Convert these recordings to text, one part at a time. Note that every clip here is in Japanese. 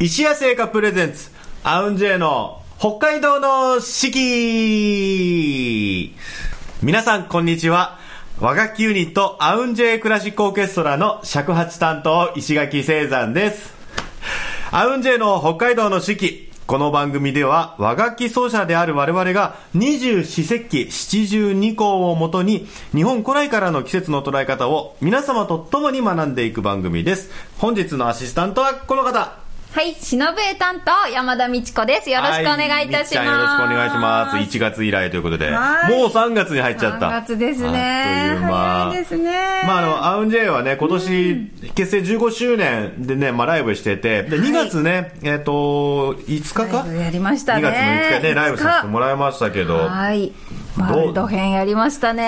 石屋製菓プレゼンツ、アウンジェイの北海道の四季皆さん、こんにちは。和楽器ユニット、アウンジェイクラシックオーケストラの尺八担当、石垣聖山です。アウンジェイの北海道の四季。この番組では和楽器奏者である我々が二十四節気七十二項をもとに日本古来からの季節の捉え方を皆様と共に学んでいく番組です。本日のアシスタントはこの方。はい、しのぶえ担当、山田美智子です。よろしくお願いいたします。はみっちゃんよろしくお願いします。1月以来ということで、もうはい3月に入っちゃった。3月ですねあっという間。ですねまあ、あの、アウンジェイはね、今年、結成15周年でね、まあ、ライブしてて、で、2月ね、えっ、と、5日か？やりましたね2月の5日ね、ライブさせてもらいましたけど、はい。ワールド編やりましたね。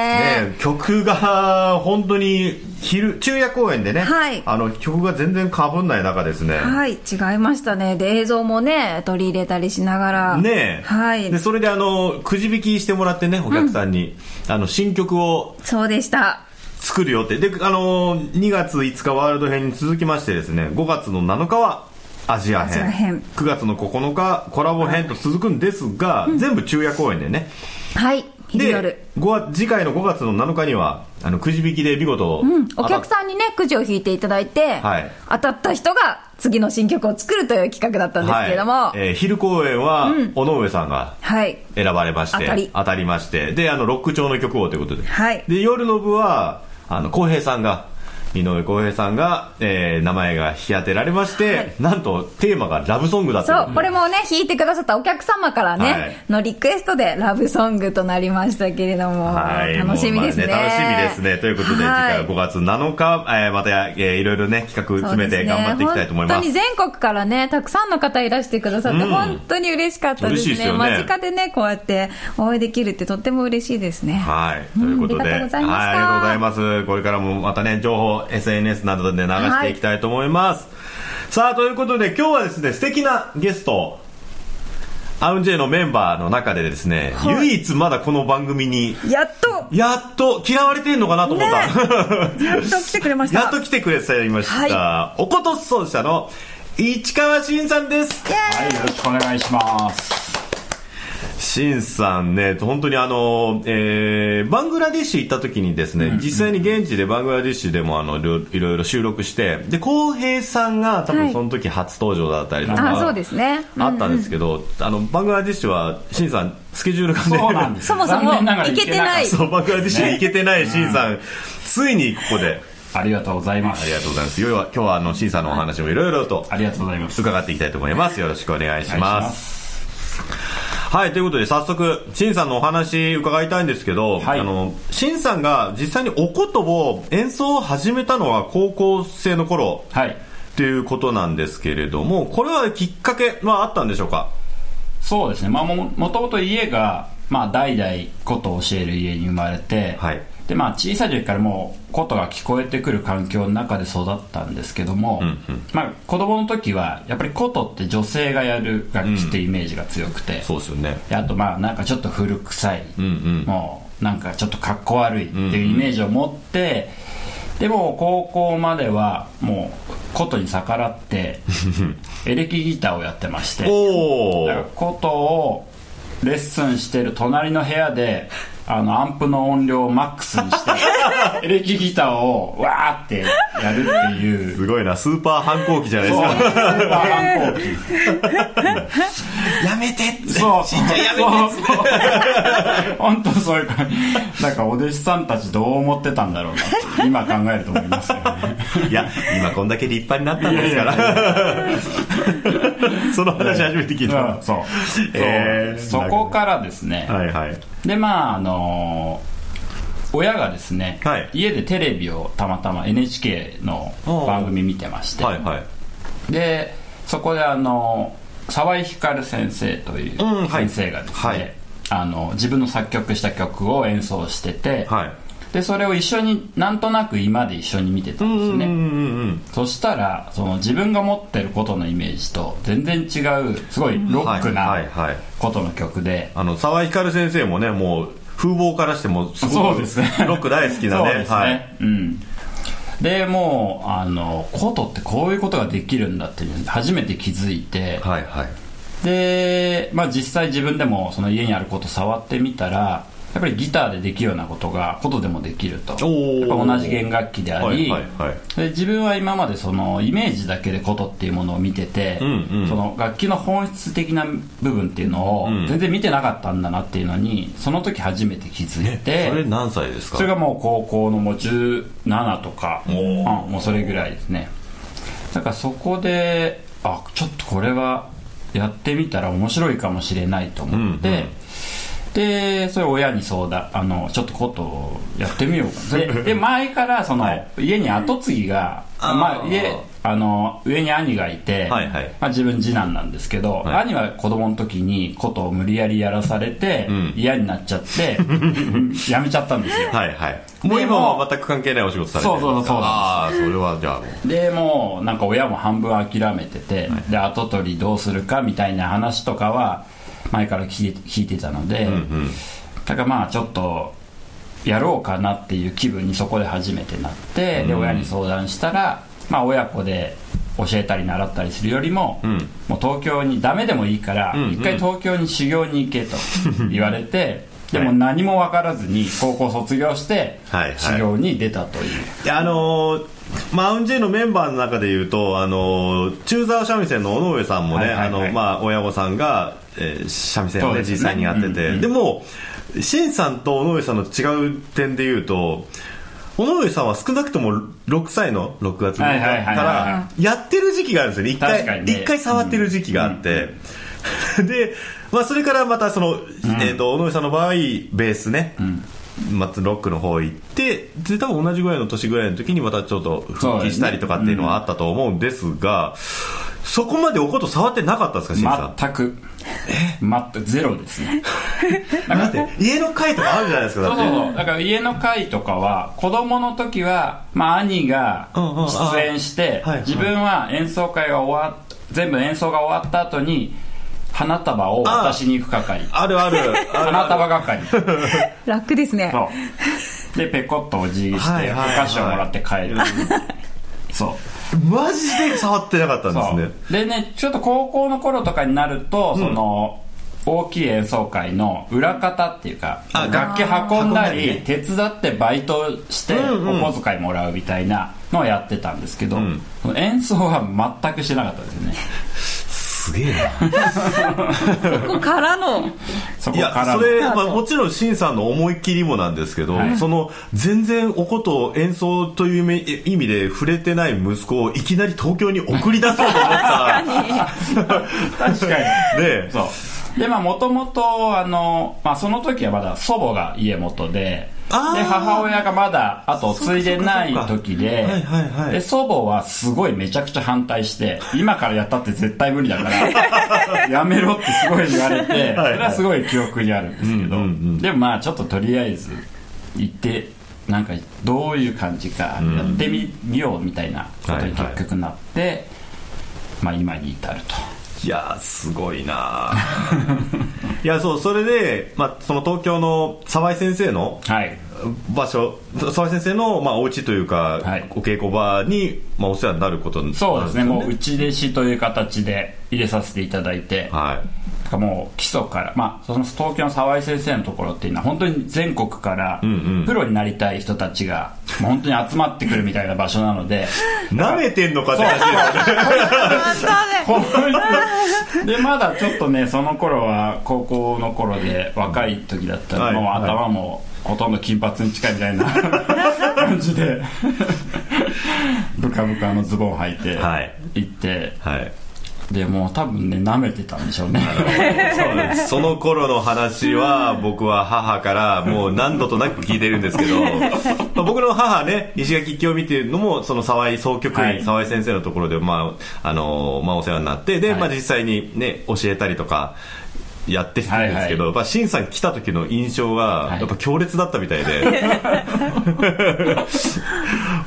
ね、曲が本当に昼昼夜公演でね、はい。あの曲が全然かぶんない中ですね、はい、違いましたね。で、映像もね、取り入れたりしながら。ねえ、はい。で。それであのくじ引きしてもらってねお客さんに、あの新曲をそうでした。作るよって。であの2月5日ワールド編に続きましてですね5月の7日はアジア編。ア編。9月の9日コラボ編と続くんですが、全部昼夜公演でね。はい、で。5月次回の5月の7日にはあのくじ引きで見事、うん、お客んさんにね、くじを引いていただいて、はい。当たった人が次の新曲を作るという企画だったんですけれども、はい。えー昼公演は尾上さんがはい。選ばれまして当たりまして。であのロック調の曲をということで,、はい。で夜の部はあの浩平さんが井上浩平さんが、えー名前が引き当てられまして、はいなんとテーマがラブソングだったそう、これもね、弾いてくださったお客様からね、はいのリクエストでラブソングとなりましたけれども、はい、楽しみですねもうまあ楽しみですね。ということで、はい次回は5月7日、えーまた、えーいろいろね、企画詰めて頑張っていきたいと思います。本当に全国からね、たくさんの方いらしてくださって、うん本当に嬉しかったですね。ですよね間近でね、こうやってお会いできるってとっても嬉しいですね。はい。ということで、うんありがとうございましたはい、ありがとうございます。これからもまたね、情報、SNS などで流していきたいと思います。さあ、ということで、今日はですね、素敵なゲスト、アウンジェイのメンバーの中でですね、はい唯一まだこの番組に、やっと、やっと嫌われてんのかなと思った。やっと来てくれました。やっと来てくれさいました、おこと奏者の市川慎さんです。はい、よろしくお願いします。シンさんね、本当にあの、えーバングラディッシュ行った時にですね、実際に現地でバングラディッシュでもあのいろいろ収録して、で、浩平さんが多はい分その時初登場だったりとか、あそうですねうんうんあったんですけど、あの、バングラディッシュは、シンさん、スケジュールがね、そうなんです。そもそも行けてないそう、バングラディッシュに行けてないシンさん、ついにここで、ありがとうございます。ありがとうございます。今日は、今日はあの、シンさんのお話もいろいろとありがとうございます。伺っていきたいと思います。よろしくお願いし。ますはい、ということで早速、シンさんのお話伺いたいんですけど、はいあの、シンさんが実際におことを演奏を始めたのは高校生の頃はい。いいうことなんですけれども、これはきっかけはあったんでしょうか？そうですね。まあ、も、もともと家が、まあ、代々琴を教える家に生まれて、はいで、まあ、小さい時からもう、琴が聞こえてくる環境の中で育ったんですけども、うんうん。まあ、子供の時は、やっぱり琴って女性がやる楽器ってイメージが強くて、そうですよね。であとまあなんかちょっと古臭い、うんうん。もうなんかちょっとかっこ悪いっていうイメージを持って、でも高校まではもう琴に逆らって エレキギターをやってましておだからー琴をレッスンしてる隣の部屋であのアンプの音量をマックスにして エレキギターをわーってやるっていう。すごいな、スーパー反抗期じゃないですそうスーか。パー反抗期。やめてって。そう。そうそう本当そういう感じ。なんかお弟子さんたちどう思ってたんだろうなって今考えると思いますけどね。いや、今こんだけ立派になったんですから。その話初めて聞いた。うんそう、えーそうそこからですね、はいはい。でまああの親がですね、はい。家でテレビをたまたま NHK の番組見てまして、はいはい。でそこであの沢井光先生という先生がですね、はい。あの自分の作曲した曲を演奏してて、はい。でそれを一緒になんとなく居間で一緒に見てたんですよね、うんうんうんそしたらその自分が持ってることのイメージと全然違うすごいロックはいなはいはい。ことの曲で、あの沢井光先生もねもう風貌からしてもすごくそうですね。ロック大好きなね。ね、はい。うん。でもうあの琴ってこういうことができるんだっていう初めて気づいて、はいはい。で、まあ、実際自分でもその家にあること触ってみたらやっぱりギターでできるようなことが琴でもできると。やっぱ同じ弦楽器であり、はいはいはい。で自分は今までそのイメージだけで琴っていうものを見てて、うんうん。その楽器の本質的な部分っていうのをうん。全然見てなかったんだなっていうのにその時初めて気づいて、それ何歳ですか？それがもう高校のもう17とか、うんもうそれぐらいですね。だからそこであちょっとこれはやってみたら面白いかもしれないと思って、うんうんでそれ親に相談あのちょっとことをやってみようか。でで前からその、はい。家に後継ぎがまあ、家あの上に兄がいて、はいはい。まあ、自分次男なんですけど、はい。兄は子供の時にことを無理やりやらされて、うん。嫌になっちゃって やめちゃったんですよ。はいはい。もう今は全く関係ないお仕事されてるそうそうそうああそれはじゃあでもうなんか親も半分諦めてて、で後取りどうするかみたいな話とかは前から聞いて聞いてたので、うんうん。だからまあちょっとやろうかなっていう気分にそこで初めてなって、でうん。親に相談したら、まあ、親子で教えたり習ったりするよりも、うん。もう東京にダメでもいいから、うんうん。一回東京に修行に行けと言われて でも何も分からずに高校卒業してはいはい。修行に出たという、いやあのーマウンジェイのメンバーの中でいうと、あのー中沢三味線の尾上さんもね、はいはいはい。あのまあ、親御さんが、えー三味線を、ね実際にやってて、うんうんでも新さんと尾上さんの違う点でいうと尾上さんは少なくとも6歳の6月6日はいはいはいはい。からやってる時期があるんですよね。一回ね。一回触ってる時期があって、で、まあ、それからまたその、えー、と尾上さんの場合ベースね、まあ、ロックの方行ってで多分同じぐらいの年ぐらいの時にまたちょっと復帰したりとかっていうのはあったと思うんですがそこまでおこと触ってなかったんですか新さん？全く全くゼロですね。だって家の会とかあるじゃないですかそうそうそう。だから家の会とかは子供の時は、まあ、兄がうんうん出演して、あはいはい。自分は演奏会が終わっ全部演奏が終わった後に花束を渡しに行く係。あるある。あ る花束係楽ですね。そう。でペコッとお辞儀して、はいはいはい。お菓子をもらって帰る。そうマジで触ってなかったんですね。でねちょっと高校の頃とかになると、その大きい演奏会の裏方っていうかあ楽器運んだりね。手伝ってバイトしてうんうん。お小遣いもらうみたいなのをやってたんですけど、ん。演奏は全くしてなかったですよね すげえ。なここからの。いやそれ、まあ、もちろんシンさんの思いっきりもなんですけど、はい。その全然おことを演奏という意味意味で触れてない息子をいきなり東京に送り出そうと思った。確かに。でそう。でまあもともとあの、まあ、その時はまだ祖母が家元で母親がまだ後を継いでない時でで祖母はすごいめちゃくちゃ反対して 今からやったって絶対無理だから やめろってすごい言われてはいそれはすごい記憶にあるんですけど、うんうんうん。でもまあちょっととりあえず行ってなんかどういう感じかやってみ,、ようみたいなことに結局なって、まあ今に至ると。いやーすごいな。いやそうそれで、まあ、その東京の沢井先生のはい。場所沢井先生の、まあ、お家というか、はい。お稽古場に、まあ、お世話になることになるんそうですね。よもう内弟子という形で入れさせていただいて、はいだからもう基礎から、まあ、その東京の沢井先生のところっていうのは本当に全国からプロになりたい人たちがもう本当に集まってくるみたいな場所なのでなめてんのかって話でまだちょっとねその頃は高校の頃で若い時だったら、もうはい。はい頭もほとんど金髪に近いみたいな 感じでブカブカのズボン履いてはい。行って、はいでもう多分ね舐めてたんでしょうね。そうです。その頃の話は僕は母からもう何度となく聞いてるんですけどまあ僕の母ね石垣清美っていうのもその沢井総局員、はい。沢井先生のところで、まああのまあ、お世話になってで、はい。まあ、実際に、ね、教えたりとかやってきたんですけど、はいやっぱ新さん来た時の印象がい。やっぱ強烈だったみたいで、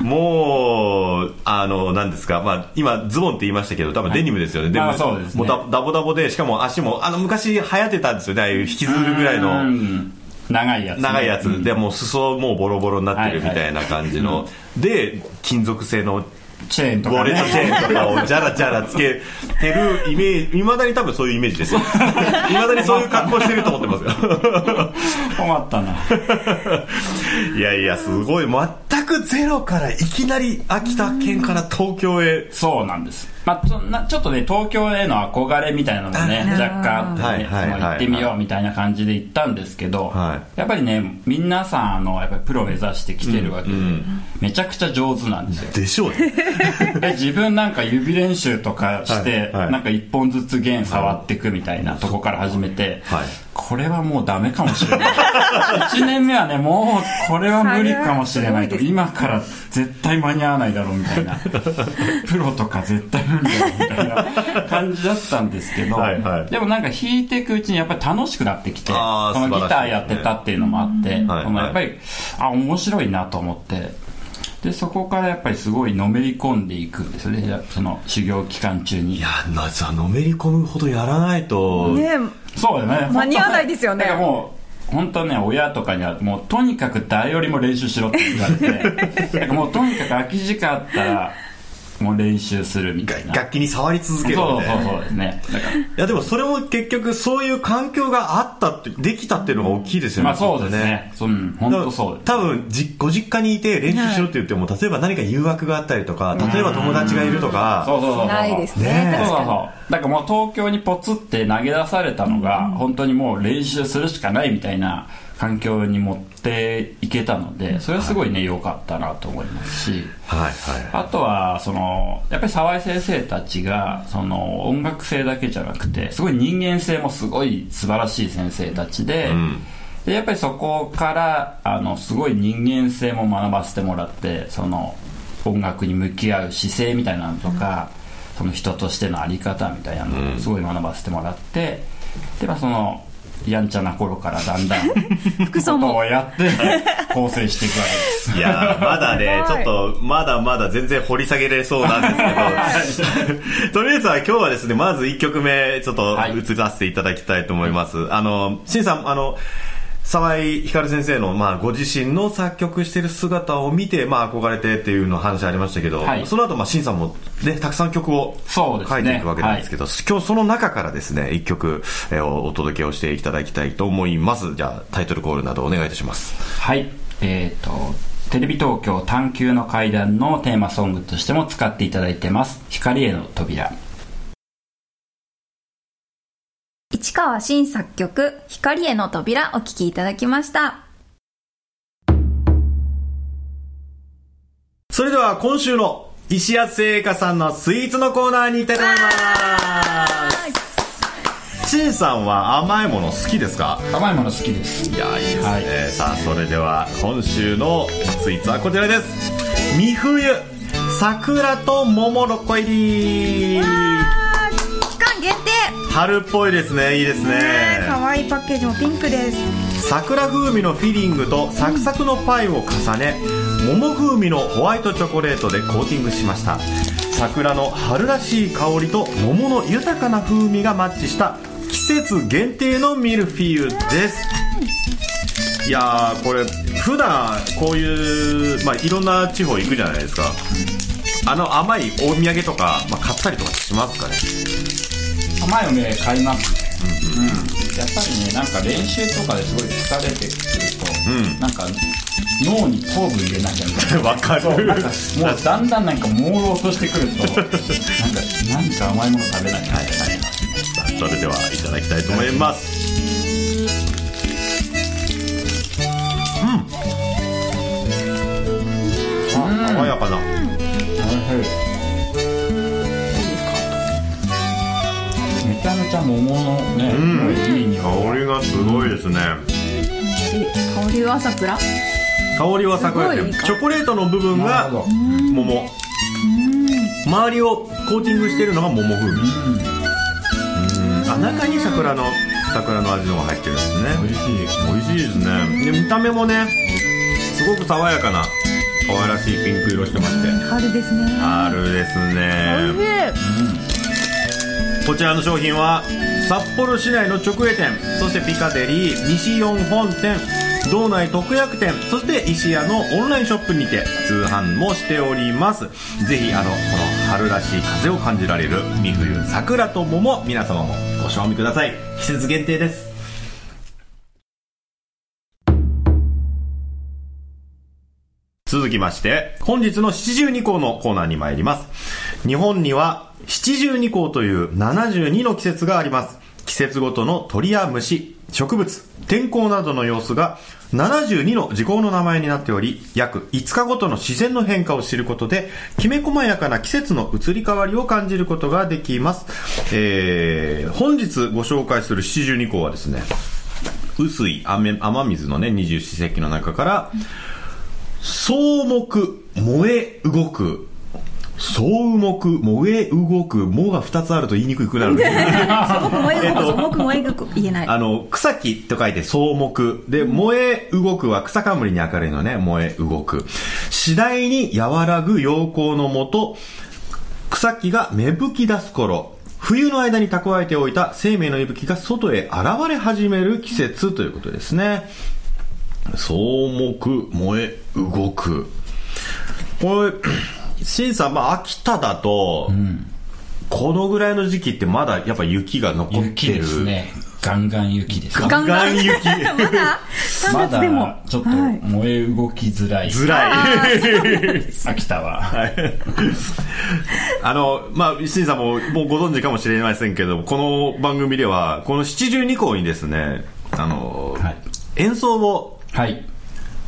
もうあの何ですか、まあ、今ズボンって言いましたけど多分デニムですよね、でもね。もうダダボダボでしかも足もあの昔流行ってたんですよね。ああいう引きずるぐらいのうん。長いやつね、長いやつ、うん。でもう裾もうボロボロになってるみたいな感じの、で金属製のチェーンとかウォレットチェねーンとかをジャラジャラつけてるイメージいまだに多分そういうイメージですよ。いまだにそういう格好してると思ってますよ。困ったな。いやいやすごい。全くゼロからいきなり秋田県から東京へ。そうなんです、まあ、そんなちょっとね東京への憧れみたいなのもねあ若干あってね、はいはい行ってみようみたいな感じで行ったんですけど、はやっぱりね皆さんあのやっぱりプロ目指してきてるわけで、めちゃくちゃ上手なんですよ。でしょうね。で自分なんか指練習とかして、はいはい。なんか一本ずつ弦触っていくみたいなとこから始めて、はいこれはもうダメかもしれない。1年目はねもうこれは無理かもしれないと。今から絶対間に合わないだろうみたいな。プロとか絶対無理だろうみたいな感じだったんですけどはいはい。でもなんか弾いていくうちにやっぱり楽しくなってきてこのギターやってたっていうのもあって、はいこのやっぱりあ面白いなと思ってでそこからやっぱりすごいのめり込んでいくんですよね。その修行期間中に。いやなさのめり込むほどやらないと、ねそうだよね。間に合わないですよね。だからもう本当ね親とかにはもうとにかく誰よりも練習しろって言われて。だからもうとにかく空き時間あったらもう練習するみたいな。楽器に触り続そうけるそうみたいな。そうですね。だからいやでもそれも結局そういう環境があったってできたっていうのが大きいですよねまあそうですね。そううん本当そうです。多分じご実家にいて練習しろって言っても、例えば何か誘惑があったりとか例えば友達がいるとか。そうそうそう。そうないですね。ねそうそうそう。だからもう東京にポツって投げ出されたのが、本当にもう練習するしかないみたいな環境に持っていけたのでそれはすごいね良かったなと思いますし。はいはい。あとはそのやっぱり沢井先生たちがその音楽性だけじゃなくてすごい人間性もすごい素晴らしい先生たちで,、ん。でやっぱりそこからあのすごい人間性も学ばせてもらってその音楽に向き合う姿勢みたいなのとか、その人としての在り方みたいなのをすごい学ばせてもらって、でまあそのやんちゃな頃からだんだん 服装も。をやって構成していくわけです。いやーまだね、ちょっと、まだまだ全然掘り下げれそうなんですけど、とりあえずは今日はですね、まず1曲目、ちょっとはい。移らせていただきたいと思います。あの、しんさん、あの、沢井光先生の、まあ、ご自身の作曲してる姿を見て、まあ、憧れてっていうの話ありましたけど、はい。その後、まあ、しんさんもね、たくさん曲を書いていくわけなんですけど、今日その中からですね、1曲、えーおお届けをしていただきたいと思います。じゃあ、タイトルコールなどお願いいたします。はい。えっ、とテレビ東京探求の階段のテーマソングとしても使っていただいてます。光への扉市川新作曲「光への扉」お聴きいただきました。それでは今週の石谷製菓さんのスイーツのコーナーに行きたいと思います。しんさんは甘いもの好きですか？甘いもの好きです。いやいいですね、はい。さあそれでは今週のスイーツはこちらです。三冬桜と桃6個入り春っぽいですね。いいですね。可愛いパッケージもピンクです。桜風味のフィリングとサクサクのパイを重ね桃風味のホワイトチョコレートでコーティングしました。桜の春らしい香りと桃の豊かな風味がマッチした季節限定のミルフィーユです。いやーこれ普段こういう、まあ、いろんな地方行くじゃないですか。あの甘いお土産とか、まあ、買ったりとかしますかね甘いお土産買いますね。うん、やっぱりねなんか練習とかですごい疲れてくると、うん。なんか脳に糖分入れなきゃみたいな。わかる。なんかもうだんだんなんか朦朧としてくるとなんか何か甘いもの食べなきゃいな、さあそれではいただきたいと思います。うん。あ爽やかな桃のね、うん。いい匂い。香りがすごいですね香りは桜？香りは桜。すごいでチョコレートの部分が桃。周りをコーティングしてるのが桃風味。うん。あ中に桜の桜の味のが入ってるんですね。美味しい。美味しいですね。で見た目もねすごく爽やかな可愛らしいピンク色してまして。春ですね。春ですねこちらの商品は札幌市内の直営店そしてピカデリー西4本店道内特約店そして石屋のオンラインショップにて通販もしております。ぜひあのこの春らしい風を感じられる三冬桜と桃皆様もご賞味ください。季節限定です。続きまして、本日の七十二項のコーナーに参ります。日本には七十二項という72の季節があります。季節ごとの鳥や虫、植物、天候などの様子が72の時効の名前になっており、約5日ごとの自然の変化を知ることで、きめ細やかな季節の移り変わりを感じることができます。えー、本日ご紹介する七十二項はですね、雨水、雨雨水のね、二十四節気の中から、草木燃え動く草木燃え動く「も」が2つあると言いにくくなる。すよね素朴燃える素朴燃える言えないあの草木と書いて草木で燃え動くは草冠に明るいのね燃え動く次第に和らぐ陽光のもと草木が芽吹き出す頃冬の間に蓄えておいた生命の息吹が外へ現れ始める季節ということですね草木燃え動くこれ新さん、まあ、秋田だと、このぐらいの時期ってまだやっぱ雪が残ってる。雪ですね。ガンガン雪です。ガンガン雪。まだ3ま月でもだちょっとはい。燃え動きづらい。ずらい。秋田は。あの、まあ、新さんももうご存知かもしれませんけど、この番組では、この七十二項にですね、あの、はい。演奏をはい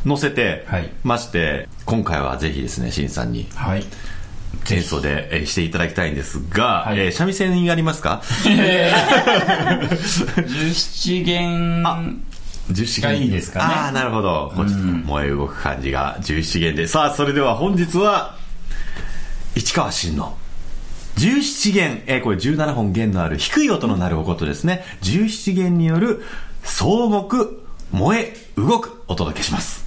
載せてはい。まして、今回はぜひですね、新さんにはい。演奏でえーしていただきたいんですが、はい。えー三味線やりますか？十七弦。十七がいいですかね。ああ、なるほど。こうちょっと燃え動く感じが十七弦で。さあ、それでは本日は、市川新の十七弦、えーこれ17本弦のある低い音の鳴るおことですね。十七弦による草木燃え動くお届けします。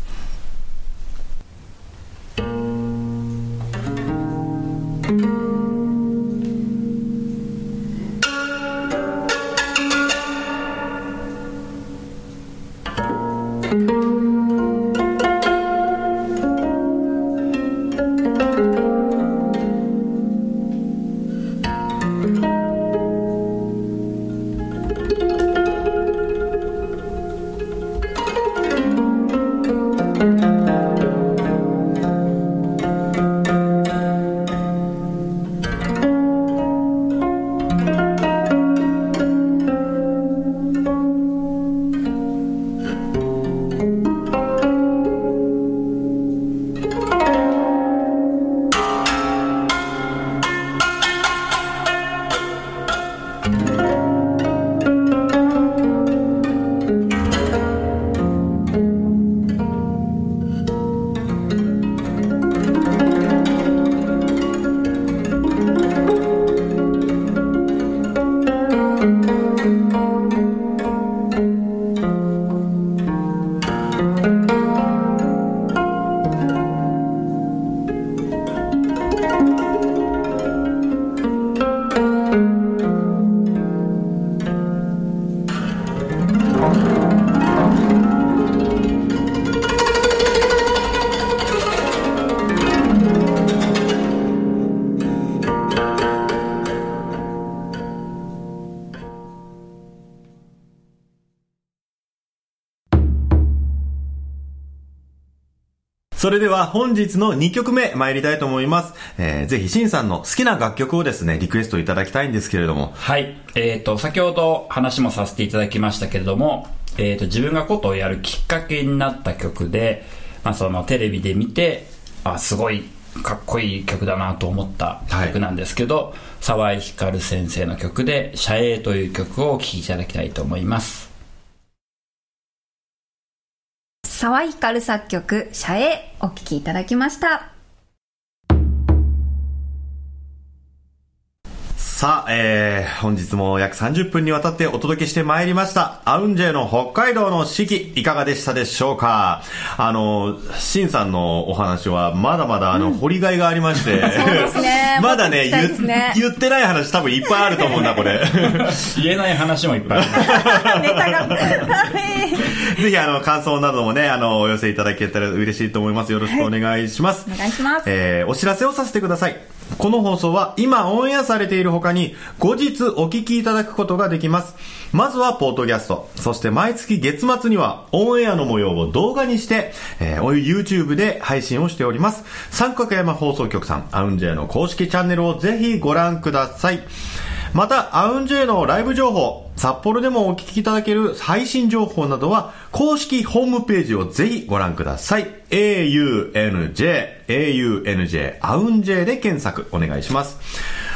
それでは本日の2曲目参りたいと思います。えー、ぜひ、シンさんの好きな楽曲をですね、リクエストいただきたいんですけれども。はい。えっ、と、先ほど話もさせていただきましたけれども、えっ、と、自分がことをやるきっかけになった曲で、まあ、そのテレビで見て、あ、すごいかっこいい曲だなと思った曲なんですけど、沢井光先生の曲で、シャエーという曲をお聴きいただきたいと思います。沢井光作曲「シャエ」お聴きいただきました。さあ、えー、本日も約30分にわたってお届けしてまいりました、アウンジェの北海道の四季、いかがでしたでしょうか？あの、シンさんのお話は、まだまだ、あの、掘りがいがありまして、まだねね。言、言ってない話多分いっぱいあると思うんだ、これ。言えない話もいっぱいあります。ネタが。は いぜひ、あの、感想などもね、あの、お寄せいただけたら嬉しいと思います。よろしくお願いします。お願いしますえーお知らせをさせてください。この放送は今オンエアされている他に後日お聞きいただくことができます。まずはポートキャスト。そして毎月月末にはオンエアの模様を動画にして、えー、お YouTube で配信をしております。三角山放送局さん、アウンジェイの公式チャンネルをぜひご覧ください。また、アウンジェイのライブ情報、札幌でもお聞きいただける配信情報などは、公式ホームページをぜひご覧ください。aunj, aunj, アウンジェイで検索お願いします。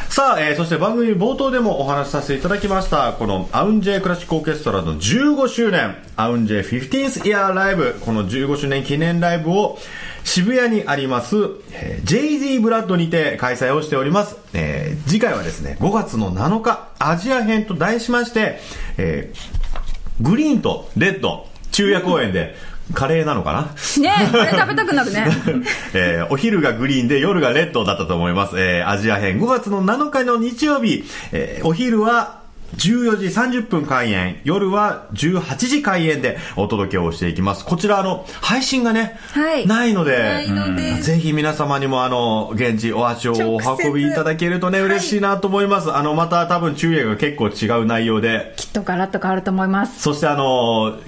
さあ、えー、そして番組冒頭でもお話しさせていただきました、このアウンジェイクラシックオーケストラの15周年、アウンジェイ 15th Year ライブ、この15周年記念ライブを渋谷にあります、えー、JZ ブラッドにて開催をしております。えー、次回はですね、5月の7日、アジア編と題しまして、えー、グリーンとレッド、昼夜公演で、カレーなのかな？ねこれ食べたくなるね。えーお昼がグリーンで夜がレッドだったと思います。えーアジア編5月の7日の日曜日、えーお昼は14時30分開演、夜は18時開演でお届けをしていきます。こちらあの、配信がね、はい。ないので、ぜひ皆様にもあの、現地お足をお運びいただけるとね、嬉しいなと思います。あの、また多分昼夜が結構違う内容で、きっとガラッと変わると思います。そしてあの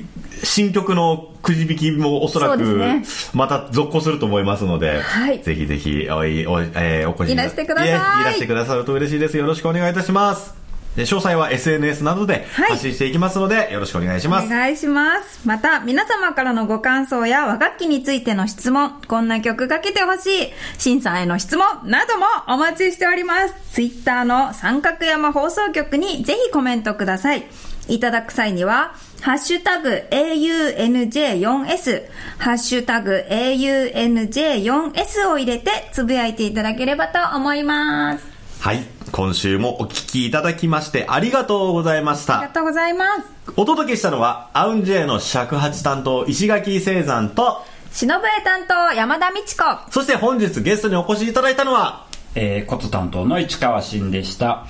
新曲のくじ引きもおそらくですまた続行すると思いますので、はい。ぜひぜひおいおい、えーお越しいらしてください。えいらしてくださると嬉しいです。よろしくお願いいたします。で詳細は SNS などではい発信していきますので、よろしくお願いしますお願いします。また、皆様からのご感想や和楽器についての質問、こんな曲かけてほしい、審査への質問などもお待ちしております。ツイッターの三角山放送局にぜひコメントください。いただく際には、ハッシュタグ AUNJ4S、ハッシュタグ AUNJ4S を入れてつぶやいていただければと思います。はい今週もお聞きいただきましてありがとうございましたありがとうございます。お届けしたのはアウンジェイの尺八担当石垣聖山と忍笛担当山田美智子。そして本日ゲストにお越しいただいたのはえー、コツ担当の市川真でした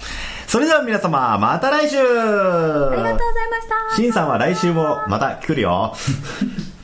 それでは皆様また来週ありがとうございました。シンさんは来週もまた来るよ。